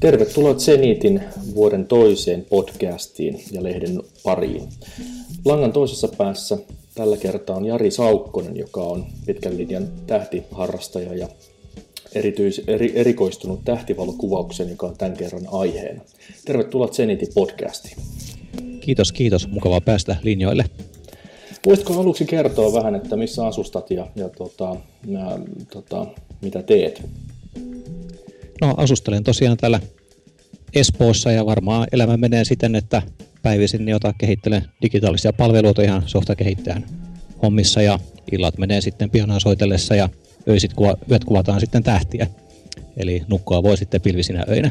Tervetuloa Zenitin vuoden toiseen podcastiin ja lehden pariin. Langan toisessa päässä tällä kertaa on Jari Saukkonen, joka on pitkän linjan tähtiharrastaja ja erityis, eri, erikoistunut tähtivalokuvauksen, joka on tämän kerran aiheena. Tervetuloa Zenitin podcastiin. Kiitos, kiitos. Mukavaa päästä linjoille. Voisitko aluksi kertoa vähän, että missä asustat ja, ja tota, ja, tota, mitä teet? No asustelen tosiaan täällä Espoossa ja varmaan elämä menee siten, että päivisin jota kehittelen digitaalisia palveluita ihan softakehittäjän hommissa ja illat menee sitten pianaa soitellessa ja öisit kuva, yöt kuvataan sitten tähtiä. Eli nukkua voi sitten pilvisinä öinä.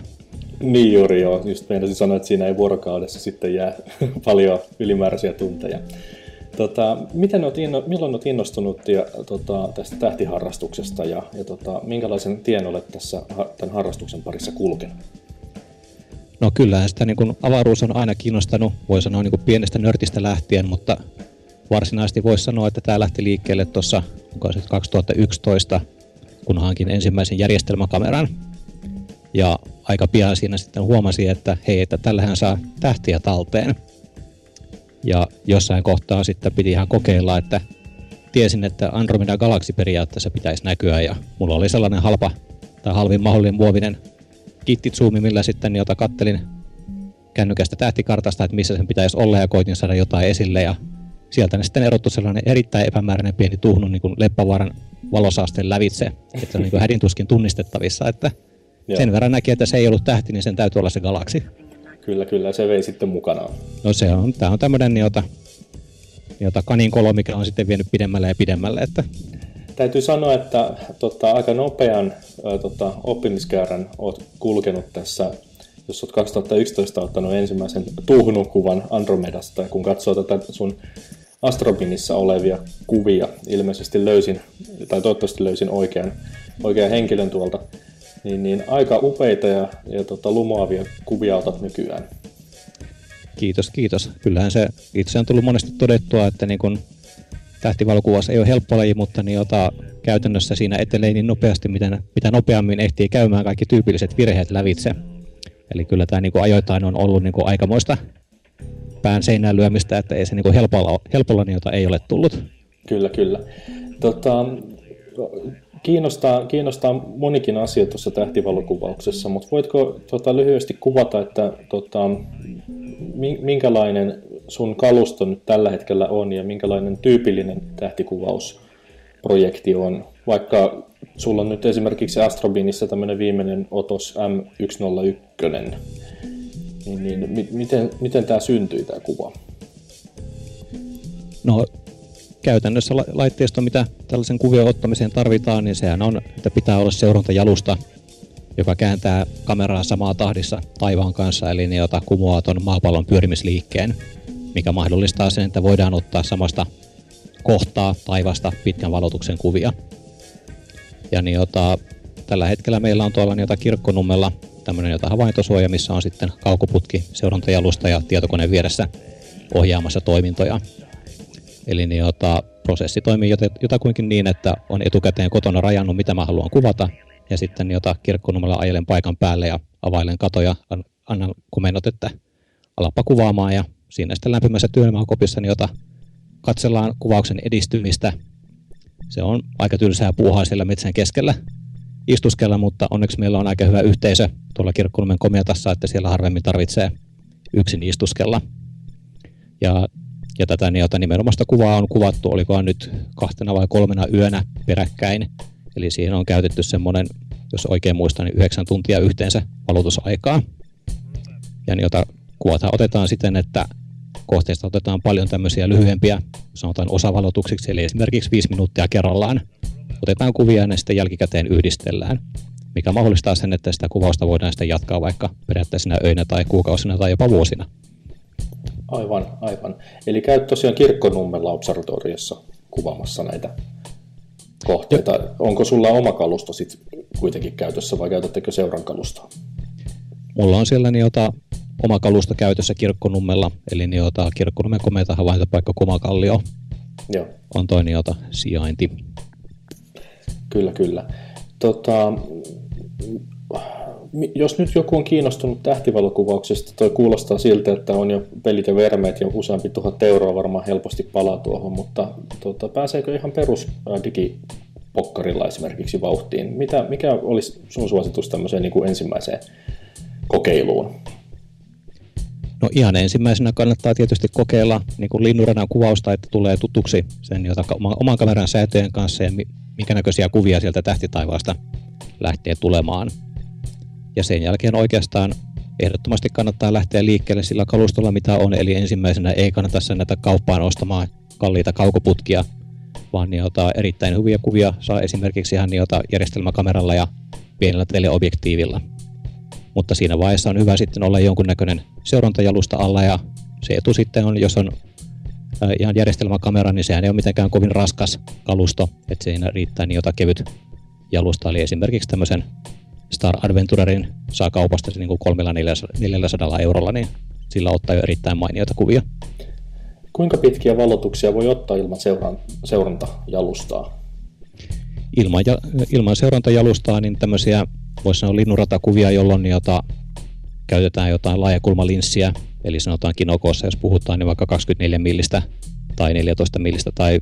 Niin juuri joo, just meinasin sanoa, että siinä ei vuorokaudessa sitten jää paljon ylimääräisiä tunteja. Tota, miten olet inno, milloin olet innostunut ja, tota, tästä tähtiharrastuksesta ja, ja tota, minkälaisen tien olet tässä tämän harrastuksen parissa kulkenut? No kyllähän sitä niin kuin avaruus on aina kiinnostanut, voi sanoa niin kuin pienestä nörtistä lähtien, mutta varsinaisesti voisi sanoa, että tämä lähti liikkeelle tuossa 2011, kun hankin ensimmäisen järjestelmäkameran. Ja aika pian siinä sitten huomasi, että hei, että tällähän saa tähtiä talteen. Ja jossain kohtaa sitten piti ihan kokeilla, että tiesin, että Andromeda Galaxy periaatteessa pitäisi näkyä. Ja mulla oli sellainen halpa tai halvin mahdollinen muovinen kittitsuumi, millä sitten jota kattelin kännykästä tähtikartasta, että missä sen pitäisi olla ja koitin saada jotain esille. Ja sieltä ne sitten erottu sellainen erittäin epämääräinen pieni tuhnu niin kuin Leppävaaran valosaasteen lävitse, että se on niin hädintuskin tunnistettavissa, että sen verran näki, että se ei ollut tähti, niin sen täytyy olla se galaksi. Kyllä, kyllä, se vei sitten mukanaan. No se on, tämä on tämmöinen, jota, jota kanin kolo, mikä on sitten vienyt pidemmälle ja pidemmälle. Että... Täytyy sanoa, että tota, aika nopean ä, tota, oppimiskäärän olet kulkenut tässä, jos olet 2011 ottanut ensimmäisen tuhnukuvan Andromedasta, ja kun katsoo tätä sun Astrobinissa olevia kuvia, ilmeisesti löysin, tai toivottavasti löysin oikean, oikean henkilön tuolta niin, niin aika upeita ja, ja tota, lumoavia kuvia otat nykyään. Kiitos, kiitos. Kyllähän se itse on tullut monesti todettua, että niin kun tähtivalokuvassa ei ole helppo laji, mutta niin ota käytännössä siinä etelee niin nopeasti, mitä, mitä nopeammin ehtii käymään kaikki tyypilliset virheet lävitse. Eli kyllä tämä niin kuin ajoittain on ollut niin kuin aikamoista pään seinään lyömistä, että ei se niin kuin helpolla, helpolla niin jota ei ole tullut. Kyllä, kyllä. Tota, kiinnostaa, kiinnostaa monikin asia tuossa tähtivalokuvauksessa, mutta voitko tota, lyhyesti kuvata, että tota, minkälainen sun kalusto nyt tällä hetkellä on ja minkälainen tyypillinen tähtikuvausprojekti on? Vaikka sulla on nyt esimerkiksi Astrobinissa tämmöinen viimeinen otos M101, niin, niin miten, miten tämä syntyi tämä kuva? No käytännössä laitteisto, mitä tällaisen kuvion ottamiseen tarvitaan, niin sehän on, että pitää olla seurantajalusta, joka kääntää kameraa samaa tahdissa taivaan kanssa, eli ne, jota kumoaa tuon maapallon pyörimisliikkeen, mikä mahdollistaa sen, että voidaan ottaa samasta kohtaa taivasta pitkän valotuksen kuvia. Ja niin, jota, tällä hetkellä meillä on tuolla jota kirkkonummella tämmöinen jota havaintosuoja, missä on sitten kaukoputki, seurantajalusta ja tietokone vieressä ohjaamassa toimintoja. Eli niin, jota, prosessi toimii jotakuinkin niin, että on etukäteen kotona rajannut, mitä mä haluan kuvata, ja sitten jota kirkkonummella ajelen paikan päälle ja availen katoja, annan komennot, että alapa kuvaamaan, ja siinä sitten lämpimässä työmaakopissa, niin jota katsellaan kuvauksen edistymistä. Se on aika tylsää puuhaa siellä metsän keskellä istuskella, mutta onneksi meillä on aika hyvä yhteisö tuolla kirkkonummen komiatassa, että siellä harvemmin tarvitsee yksin istuskella. Ja ja tätä niota nimenomaista kuvaa on kuvattu, olikohan nyt kahtena vai kolmena yönä peräkkäin. Eli siihen on käytetty semmoinen, jos oikein muistan, niin yhdeksän tuntia yhteensä valotusaikaa. Ja niitä kuvataan otetaan siten, että kohteista otetaan paljon tämmöisiä lyhyempiä, sanotaan osavalotuksiksi, eli esimerkiksi viisi minuuttia kerrallaan. Otetaan kuvia ja ne sitten jälkikäteen yhdistellään, mikä mahdollistaa sen, että sitä kuvausta voidaan sitten jatkaa vaikka periaatteessa öinä tai kuukausina tai jopa vuosina. Aivan, aivan. Eli käyt tosiaan Kirkkonummella observatoriossa kuvaamassa näitä kohteita. Ja. Onko sulla oma kalusto sit kuitenkin käytössä vai käytättekö seuran kalustoa? Mulla on siellä niota oma kalusto käytössä Kirkkonummella, eli niota Kirkkonummen komeita havaintopaikka Kumakallio. Joo. on toinen jota sijainti. Kyllä, kyllä. Tota, jos nyt joku on kiinnostunut tähtivalokuvauksesta, toi kuulostaa siltä, että on jo pelit ja vermeet jo useampi tuhat euroa varmaan helposti palaa tuohon, mutta tota, pääseekö ihan perus digipokkarilla esimerkiksi vauhtiin? Mitä, mikä olisi sun suositus tämmöiseen niin kuin ensimmäiseen kokeiluun? No ihan ensimmäisenä kannattaa tietysti kokeilla niin kuin linnunradan kuvausta, että tulee tutuksi sen jota oman kameran säätöjen kanssa ja minkä näköisiä kuvia sieltä tähtitaivaasta lähtee tulemaan. Ja sen jälkeen oikeastaan ehdottomasti kannattaa lähteä liikkeelle sillä kalustolla, mitä on. Eli ensimmäisenä ei kannata sen näitä kauppaan ostamaan kalliita kaukoputkia, vaan niitä erittäin hyviä kuvia saa esimerkiksi ihan niitä järjestelmäkameralla ja pienellä teleobjektiivilla. Mutta siinä vaiheessa on hyvä sitten olla jonkunnäköinen seurantajalusta alla ja se etu sitten on, jos on ihan järjestelmäkamera, niin sehän ei ole mitenkään kovin raskas kalusto, että siinä riittää niin jota kevyt jalusta, eli esimerkiksi tämmöisen Star Adventurerin saa kaupasta niin kuin 300-400 eurolla, niin sillä ottaa jo erittäin mainioita kuvia. Kuinka pitkiä valotuksia voi ottaa ilman seuran, seurantajalustaa? Ilman, ja, ilman seurantajalustaa, niin tämmöisiä, voisi sanoa linnunratakuvia, jolloin jota, käytetään jotain laajakulmalinssiä, eli sanotaan kinokossa, jos puhutaan, niin vaikka 24 millistä tai 14 millistä tai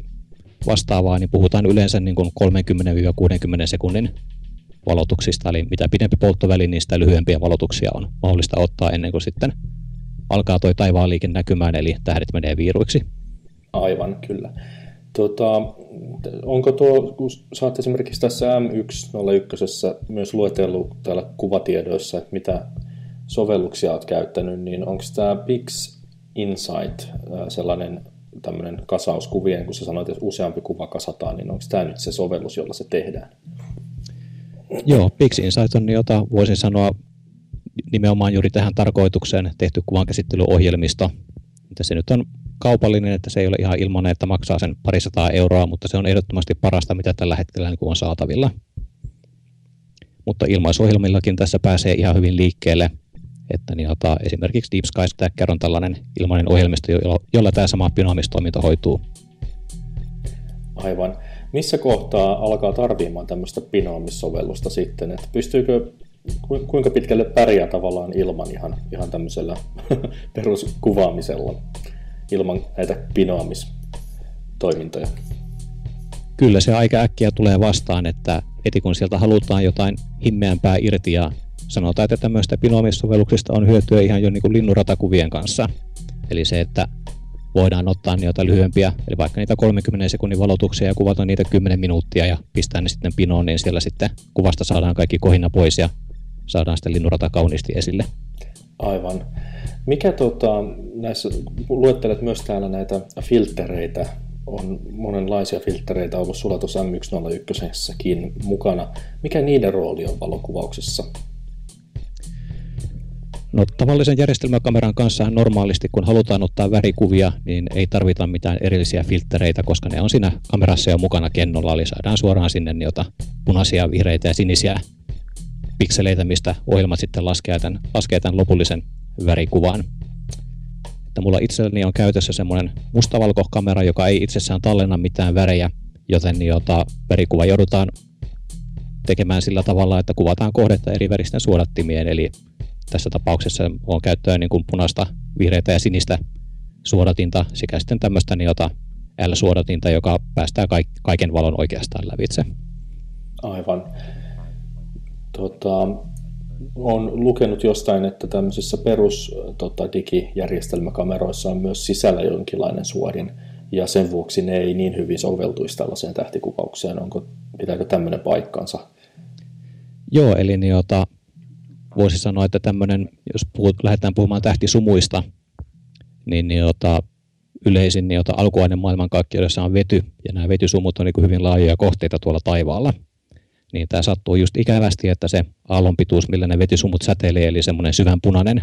vastaavaa, niin puhutaan yleensä niin kuin 30-60 sekunnin valotuksista, eli mitä pidempi polttoväli, niin sitä lyhyempiä valotuksia on mahdollista ottaa ennen kuin sitten alkaa tuo taivaanliike näkymään, eli tähdet menee viiruiksi. Aivan, kyllä. Tota, onko tuo, kun sä oot esimerkiksi tässä M101 myös luetellut täällä kuvatiedoissa, että mitä sovelluksia olet käyttänyt, niin onko tämä Pix Insight sellainen tämmöinen kasauskuvien, kun sä sanoit, että useampi kuva kasataan, niin onko tämä nyt se sovellus, jolla se tehdään? Joo, Pix Insight on jota voisin sanoa nimenomaan juuri tähän tarkoitukseen tehty kuvankäsittelyohjelmisto. Että se nyt on kaupallinen, että se ei ole ihan ilmainen, että maksaa sen parisataa euroa, mutta se on ehdottomasti parasta, mitä tällä hetkellä niin on saatavilla. Mutta ilmaisohjelmillakin tässä pääsee ihan hyvin liikkeelle, että niin, ota, esimerkiksi Deep Sky Stacker on tällainen ilmainen ohjelmisto, jolla, jolla tämä sama pynaamistoiminta hoituu. Aivan missä kohtaa alkaa tarvimaan tämmöistä pinoamissovellusta sitten, että pystyykö, kuinka pitkälle pärjää tavallaan ilman ihan, ihan tämmöisellä peruskuvaamisella, ilman näitä pinoamistoimintoja? Kyllä se aika äkkiä tulee vastaan, että heti kun sieltä halutaan jotain himmeämpää irti ja sanotaan, että tämmöistä pinoamissovelluksista on hyötyä ihan jo niin kuin linnunratakuvien kanssa. Eli se, että voidaan ottaa niitä lyhyempiä, eli vaikka niitä 30 sekunnin valotuksia ja kuvata niitä 10 minuuttia ja pistää ne sitten pinoon, niin siellä sitten kuvasta saadaan kaikki kohina pois ja saadaan sitten linnurata kauniisti esille. Aivan. Mikä tota, näissä, luettelet myös täällä näitä filtereitä, on monenlaisia filtreitä ollut sulla tuossa M101 mukana. Mikä niiden rooli on valokuvauksessa? No tavallisen järjestelmäkameran kanssa normaalisti, kun halutaan ottaa värikuvia, niin ei tarvita mitään erillisiä filtreitä, koska ne on siinä kamerassa jo mukana kennolla, eli saadaan suoraan sinne niitä punaisia, vihreitä ja sinisiä pikseleitä, mistä ohjelmat sitten laskee tämän, laskee tämän lopullisen värikuvan. Että mulla itselleni on käytössä semmoinen mustavalkokamera, joka ei itsessään tallenna mitään värejä, joten jota värikuva joudutaan tekemään sillä tavalla, että kuvataan kohdetta eri väristen suodattimien, eli tässä tapauksessa on käyttöön niin kuin punaista, vihreitä ja sinistä suodatinta sekä sitten tämmöistä niin jota L-suodatinta, joka päästää kaiken valon oikeastaan lävitse. Aivan. Tota, on lukenut jostain, että tämmöisissä perus tota, digijärjestelmäkameroissa on myös sisällä jonkinlainen suodin, ja sen vuoksi ne ei niin hyvin soveltuisi tällaiseen tähtikuvaukseen. Onko, pitääkö tämmöinen paikkansa? Joo, eli jota, voisi sanoa, että tämmöinen, jos puhut, lähdetään puhumaan tähtisumuista, niin, niin jota, yleisin niin jota alkuaine maailmankaikkeudessa on vety, ja nämä vetysumut on niin hyvin laajoja kohteita tuolla taivaalla. Niin tämä sattuu just ikävästi, että se aallonpituus, millä ne vetysumut säteilee, eli semmoinen syvän punainen,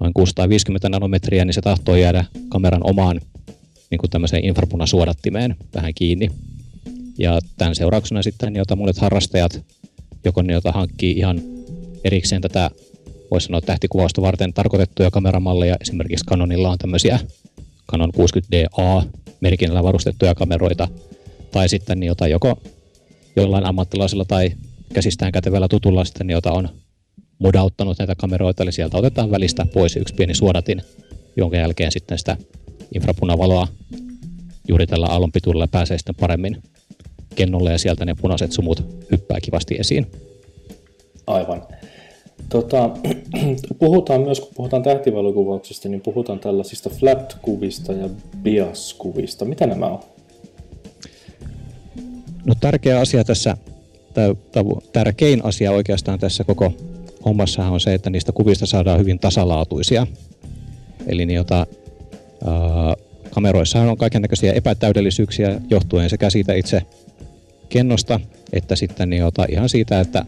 noin 650 nanometriä, niin se tahtoo jäädä kameran omaan niin kuin tämmöiseen infrapunasuodattimeen vähän kiinni. Ja tämän seurauksena sitten, jota monet harrastajat, joko ne, jota hankkii ihan erikseen tätä, voisi sanoa tähtikuvausta varten tarkoitettuja kameramalleja. Esimerkiksi Canonilla on tämmöisiä Canon 60DA merkinnällä varustettuja kameroita, tai sitten jota joko jollain ammattilaisella tai käsistään kätevällä tutulla sitten, jota on modauttanut näitä kameroita, eli sieltä otetaan välistä pois yksi pieni suodatin, jonka jälkeen sitten sitä infrapunavaloa juuri tällä aallonpituudella pääsee sitten paremmin kennolle ja sieltä ne punaiset sumut hyppää kivasti esiin. Aivan. Tota, puhutaan myös, kun puhutaan tähtivalokuvauksesta, niin puhutaan tällaisista flat-kuvista ja bias-kuvista. Mitä nämä on? No tärkeä asia tässä, tai tärkein asia oikeastaan tässä koko hommassa on se, että niistä kuvista saadaan hyvin tasalaatuisia. Eli jota, ää, kameroissa on kaiken näköisiä epätäydellisyyksiä johtuen sekä siitä itse kennosta, että sitten jota, ihan siitä, että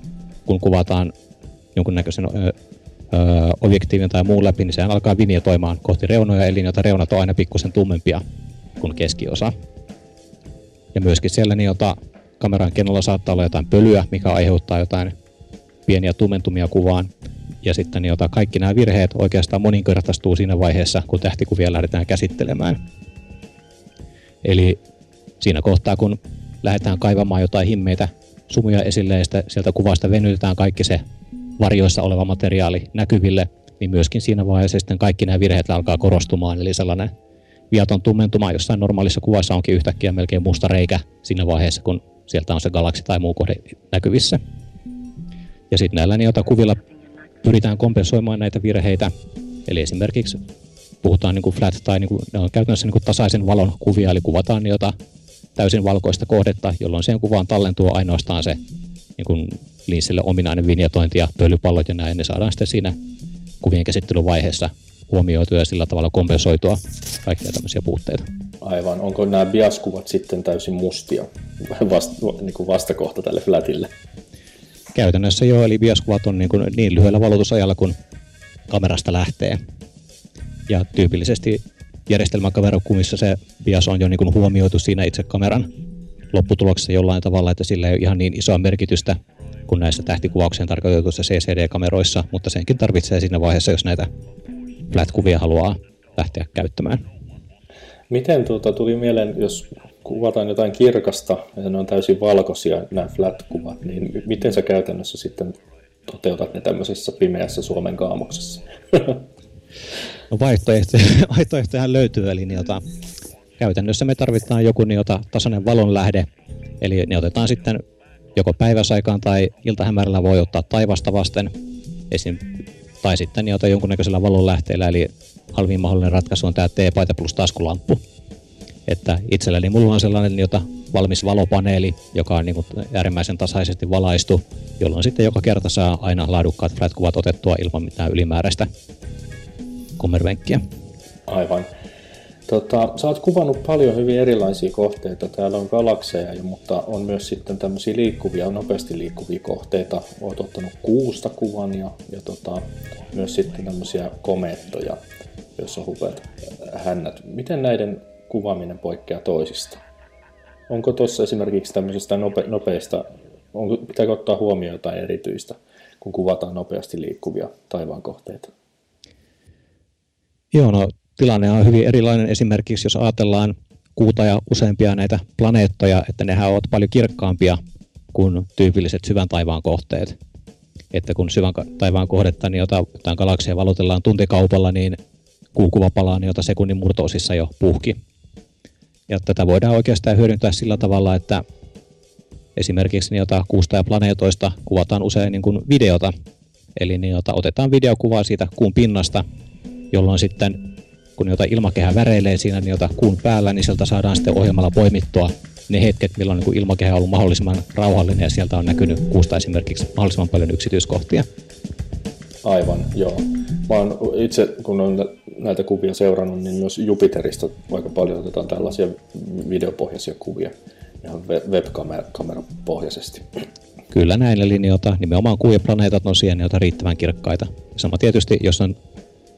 kun kuvataan jonkunnäköisen ö, ö, objektiivin tai muun läpi, niin sehän alkaa vinjetoimaan kohti reunoja, eli jota reunat on aina pikkusen tummempia kuin keskiosa. Ja myöskin siellä niin, jota kameran kennolla saattaa olla jotain pölyä, mikä aiheuttaa jotain pieniä tumentumia kuvaan. Ja sitten niin, jota kaikki nämä virheet oikeastaan moninkertaistuu siinä vaiheessa, kun tähtikuvia lähdetään käsittelemään. Eli siinä kohtaa, kun lähdetään kaivamaan jotain himmeitä sumuja esille ja sieltä kuvasta venytetään kaikki se varjoissa oleva materiaali näkyville, niin myöskin siinä vaiheessa sitten kaikki nämä virheet alkaa korostumaan, eli sellainen viaton tummentuma jossain normaalissa kuvassa onkin yhtäkkiä melkein musta reikä siinä vaiheessa, kun sieltä on se galaksi tai muu kohde näkyvissä. Ja sitten näillä niitä kuvilla pyritään kompensoimaan näitä virheitä, eli esimerkiksi puhutaan niin kuin flat tai niin kuin, ne on käytännössä niin kuin tasaisen valon kuvia, eli kuvataan niitä täysin valkoista kohdetta, jolloin siihen kuvaan tallentuu ainoastaan se niin kuin linssille ominainen vinjetointi ja pölypallot ja näin, ne saadaan sitten siinä kuvien käsittelyvaiheessa huomioitua ja sillä tavalla kompensoitua kaikkia tämmöisiä puutteita. Aivan. Onko nämä biaskuvat sitten täysin mustia vasta, niin kuin vastakohta tälle flatille? Käytännössä joo, eli biaskuvat on niin, kuin niin lyhyellä valotusajalla, kun kamerasta lähtee. Ja tyypillisesti järjestelmäkamerakuvissa se bias on jo niin kuin huomioitu siinä itse kameran lopputuloksessa jollain tavalla, että sillä ei ole ihan niin isoa merkitystä kuin näissä tähtikuvaukseen tarkoitetuissa CCD-kameroissa, mutta senkin tarvitsee siinä vaiheessa, jos näitä flat-kuvia haluaa lähteä käyttämään. Miten tuota, tuli mieleen, jos kuvataan jotain kirkasta ja ne on täysin valkoisia nämä flat-kuvat, niin miten sä käytännössä sitten toteutat ne tämmöisessä pimeässä Suomen kaamuksessa? No vaihtoehtoja, vaihtoehtoja löytyy, eli niiltä, käytännössä me tarvitaan joku niiltä tasainen valonlähde, eli ne otetaan sitten joko päiväsaikaan tai iltahämärällä voi ottaa taivasta vasten, esim. tai sitten jota jonkunnäköisellä valonlähteellä, eli halvin mahdollinen ratkaisu on tämä T-paita plus taskulamppu. Että itselläni mulla on sellainen jota valmis valopaneeli, joka on niin kuin äärimmäisen tasaisesti valaistu, jolloin sitten joka kerta saa aina laadukkaat flat-kuvat otettua ilman mitään ylimääräistä kommervenkkiä. Aivan. Tota, sä oot kuvannut paljon hyvin erilaisia kohteita. Täällä on galakseja, mutta on myös sitten tämmöisiä liikkuvia, nopeasti liikkuvia kohteita. Oot ottanut kuusta kuvan ja, ja tota, myös sitten tämmöisiä komeettoja, joissa on hupeat hännät. Miten näiden kuvaaminen poikkeaa toisista? Onko tuossa esimerkiksi tämmöisistä nope, nopeista, onko, pitääkö ottaa huomioon jotain erityistä, kun kuvataan nopeasti liikkuvia taivaan kohteita? Joo, no tilanne on hyvin erilainen esimerkiksi, jos ajatellaan kuuta ja useampia näitä planeettoja, että nehän ovat paljon kirkkaampia kuin tyypilliset syvän taivaan kohteet. Että kun syvän taivaan kohdetta, niin jota, jotain galaksia valotellaan tuntikaupalla, niin kuukuva palaa, jota sekunnin murtoosissa jo puhki. Ja tätä voidaan oikeastaan hyödyntää sillä tavalla, että esimerkiksi jota kuusta ja planeetoista kuvataan usein niin kuin videota. Eli jota otetaan videokuvaa siitä kuun pinnasta, jolloin sitten kun jotain ilmakehä väreilee siinä niin jota kuun päällä, niin sieltä saadaan sitten ohjelmalla poimittua ne hetket, milloin niin ilmakehä on ollut mahdollisimman rauhallinen ja sieltä on näkynyt kuusta esimerkiksi mahdollisimman paljon yksityiskohtia. Aivan, joo. Mä oon itse, kun on näitä kuvia seurannut, niin myös Jupiterista aika paljon otetaan tällaisia videopohjaisia kuvia ihan webkamerapohjaisesti. Kyllä näillä linjoilla nimenomaan kuu ja planeetat on siellä riittävän kirkkaita. Sama tietysti, jos on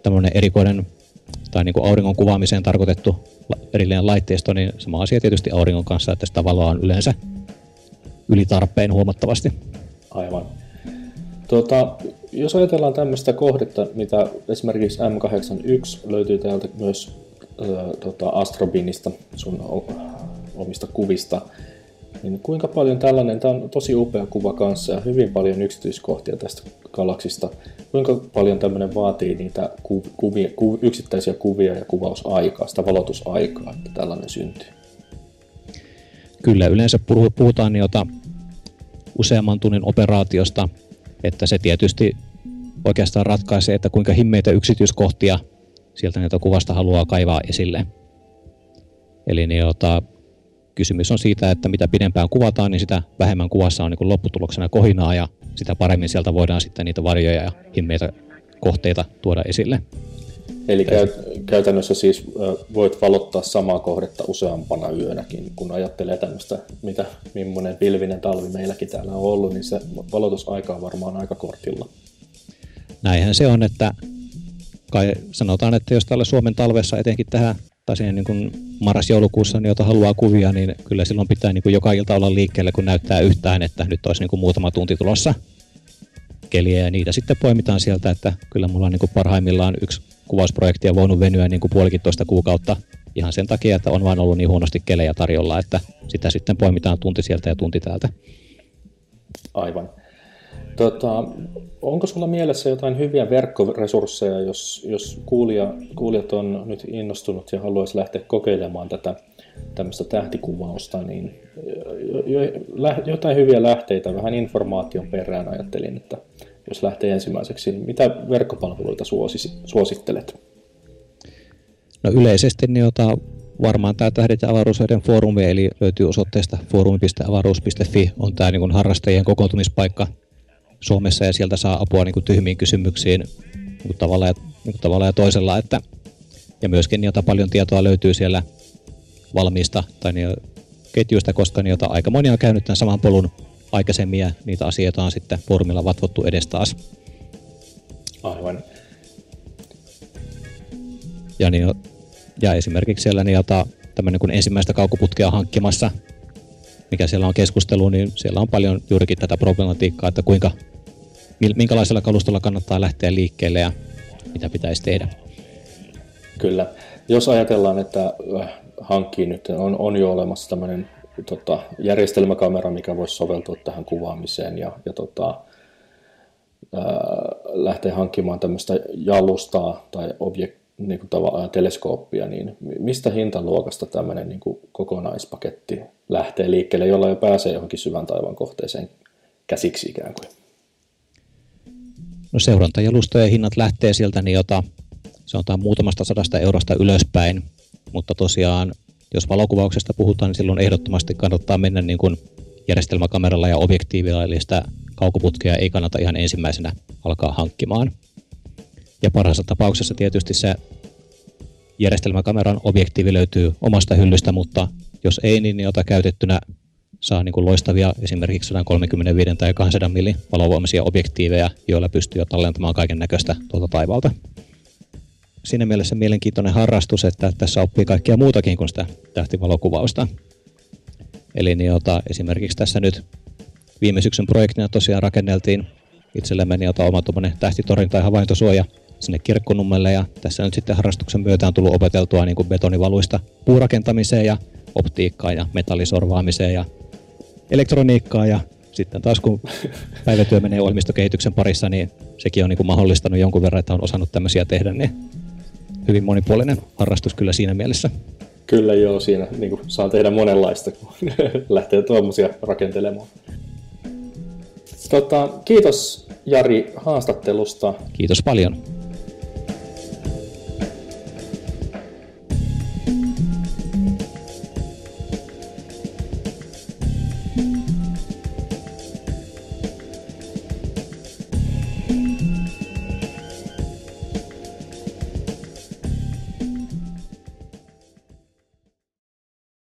tämmöinen erikoinen tai niin kuin auringon kuvaamiseen tarkoitettu erillinen laitteisto, niin sama asia tietysti auringon kanssa, että sitä valoa on yleensä yli tarpeen huomattavasti. Aivan. Tuota, jos ajatellaan tämmöistä kohdetta, mitä esimerkiksi M81 löytyy täältä myös äh, tota Astrobinista, sun omista kuvista, niin kuinka paljon tällainen, tämä on tosi upea kuva kanssa ja hyvin paljon yksityiskohtia tästä galaksista, kuinka paljon tämmöinen vaatii niitä kuvia, ku, yksittäisiä kuvia ja kuvausaikaa, sitä valotusaikaa, että tällainen syntyy? Kyllä, yleensä puhutaan jota useamman tunnin operaatiosta, että se tietysti oikeastaan ratkaisee, että kuinka himmeitä yksityiskohtia sieltä niitä kuvasta haluaa kaivaa esille. Eli niin, jota, kysymys on siitä, että mitä pidempään kuvataan, niin sitä vähemmän kuvassa on niin lopputuloksena kohinaa ja sitä paremmin sieltä voidaan sitten niitä varjoja ja himmeitä kohteita tuoda esille. Eli käy- käytännössä siis voit valottaa samaa kohdetta useampana yönäkin, kun ajattelee tämmöistä, mitä, millainen pilvinen talvi meilläkin täällä on ollut, niin se valotusaika on varmaan aika kortilla. Näinhän se on, että kai sanotaan, että jos täällä Suomen talvessa etenkin tähän tai siihen niin kuin marras-joulukuussa, niin jota haluaa kuvia, niin kyllä silloin pitää niin kuin joka ilta olla liikkeelle, kun näyttää yhtään, että nyt olisi niin kuin muutama tunti tulossa keliä ja niitä sitten poimitaan sieltä, että kyllä mulla on niin kuin parhaimmillaan yksi kuvausprojekti on voinut venyä niin kuin puolikin toista kuukautta ihan sen takia, että on vain ollut niin huonosti kelejä tarjolla, että sitä sitten poimitaan tunti sieltä ja tunti täältä. Aivan. Tota, onko sulla mielessä jotain hyviä verkkoresursseja, jos, jos kuulija, kuulijat on nyt innostunut ja haluaisi lähteä kokeilemaan tätä tämmöistä tähtikuvausta, niin jotain hyviä lähteitä, vähän informaation perään ajattelin, että jos lähtee ensimmäiseksi, niin mitä verkkopalveluita suosis, suosittelet? No yleisesti niin jota varmaan tämä Tähdet ja foorumi, eli löytyy osoitteesta foorumi.avaruus.fi, on tämä niin harrastajien kokoontumispaikka Suomessa ja sieltä saa apua niin kuin tyhmiin kysymyksiin niin kuin tavalla, ja, niin kuin tavalla ja toisella. Että, ja myöskin jota paljon tietoa löytyy siellä valmiista tai niin, ketjuista, koska jota aika moni on käynyt tämän saman polun aikaisemmin ja niitä asioita on sitten foorumilla vatvottu edes taas. Aivan. Ja, niin, ja esimerkiksi siellä niin, jota, tämmöinen kun ensimmäistä kaukoputkea hankkimassa, mikä siellä on keskustelu, niin siellä on paljon juurikin tätä problematiikkaa, että kuinka minkälaisella kalustolla kannattaa lähteä liikkeelle ja mitä pitäisi tehdä. Kyllä. Jos ajatellaan, että äh, hankkii nyt, on, on jo olemassa tämmöinen tota, järjestelmäkamera, mikä voisi soveltua tähän kuvaamiseen ja, ja tota, ää, äh, lähtee hankkimaan tämmöistä jalustaa tai objek, niin kuin tava, teleskooppia, niin mistä hintaluokasta tämmöinen niin kuin kokonaispaketti lähtee liikkeelle, jolla jo pääsee johonkin syvän taivaan kohteeseen käsiksi ikään kuin? No seurantajalustojen hinnat lähtee sieltä niin jota sanotaan muutamasta sadasta eurosta ylöspäin, mutta tosiaan jos valokuvauksesta puhutaan, niin silloin ehdottomasti kannattaa mennä niin kuin järjestelmäkameralla ja objektiivilla, eli sitä kaukoputkea ei kannata ihan ensimmäisenä alkaa hankkimaan. Ja parhaassa tapauksessa tietysti se järjestelmäkameran objektiivi löytyy omasta hyllystä, mutta jos ei, niin jota käytettynä saa niin kuin loistavia esimerkiksi 135 tai 200 mm valovoimaisia objektiiveja, joilla pystyy jo tallentamaan kaiken näköistä tuolta taivaalta. Siinä mielessä mielenkiintoinen harrastus, että tässä oppii kaikkea muutakin kuin sitä tähtivalokuvausta. Eli niin, jota esimerkiksi tässä nyt viime syksyn projektina tosiaan rakenneltiin itsellemme niin jota oma tähtitorin tai havaintosuoja sinne kirkkonummelle ja tässä nyt sitten harrastuksen myötä on tullut opeteltua niin kuin betonivaluista puurakentamiseen ja optiikkaan ja metallisorvaamiseen ja elektroniikkaa ja sitten taas kun päivätyö menee ohjelmistokehityksen parissa, niin sekin on niin kuin mahdollistanut jonkun verran, että on osannut tämmöisiä tehdä, niin hyvin monipuolinen harrastus kyllä siinä mielessä. Kyllä joo, siinä niin kuin saa tehdä monenlaista, kun lähtee tuommoisia rakentelemaan. Tota, kiitos Jari haastattelusta. Kiitos paljon.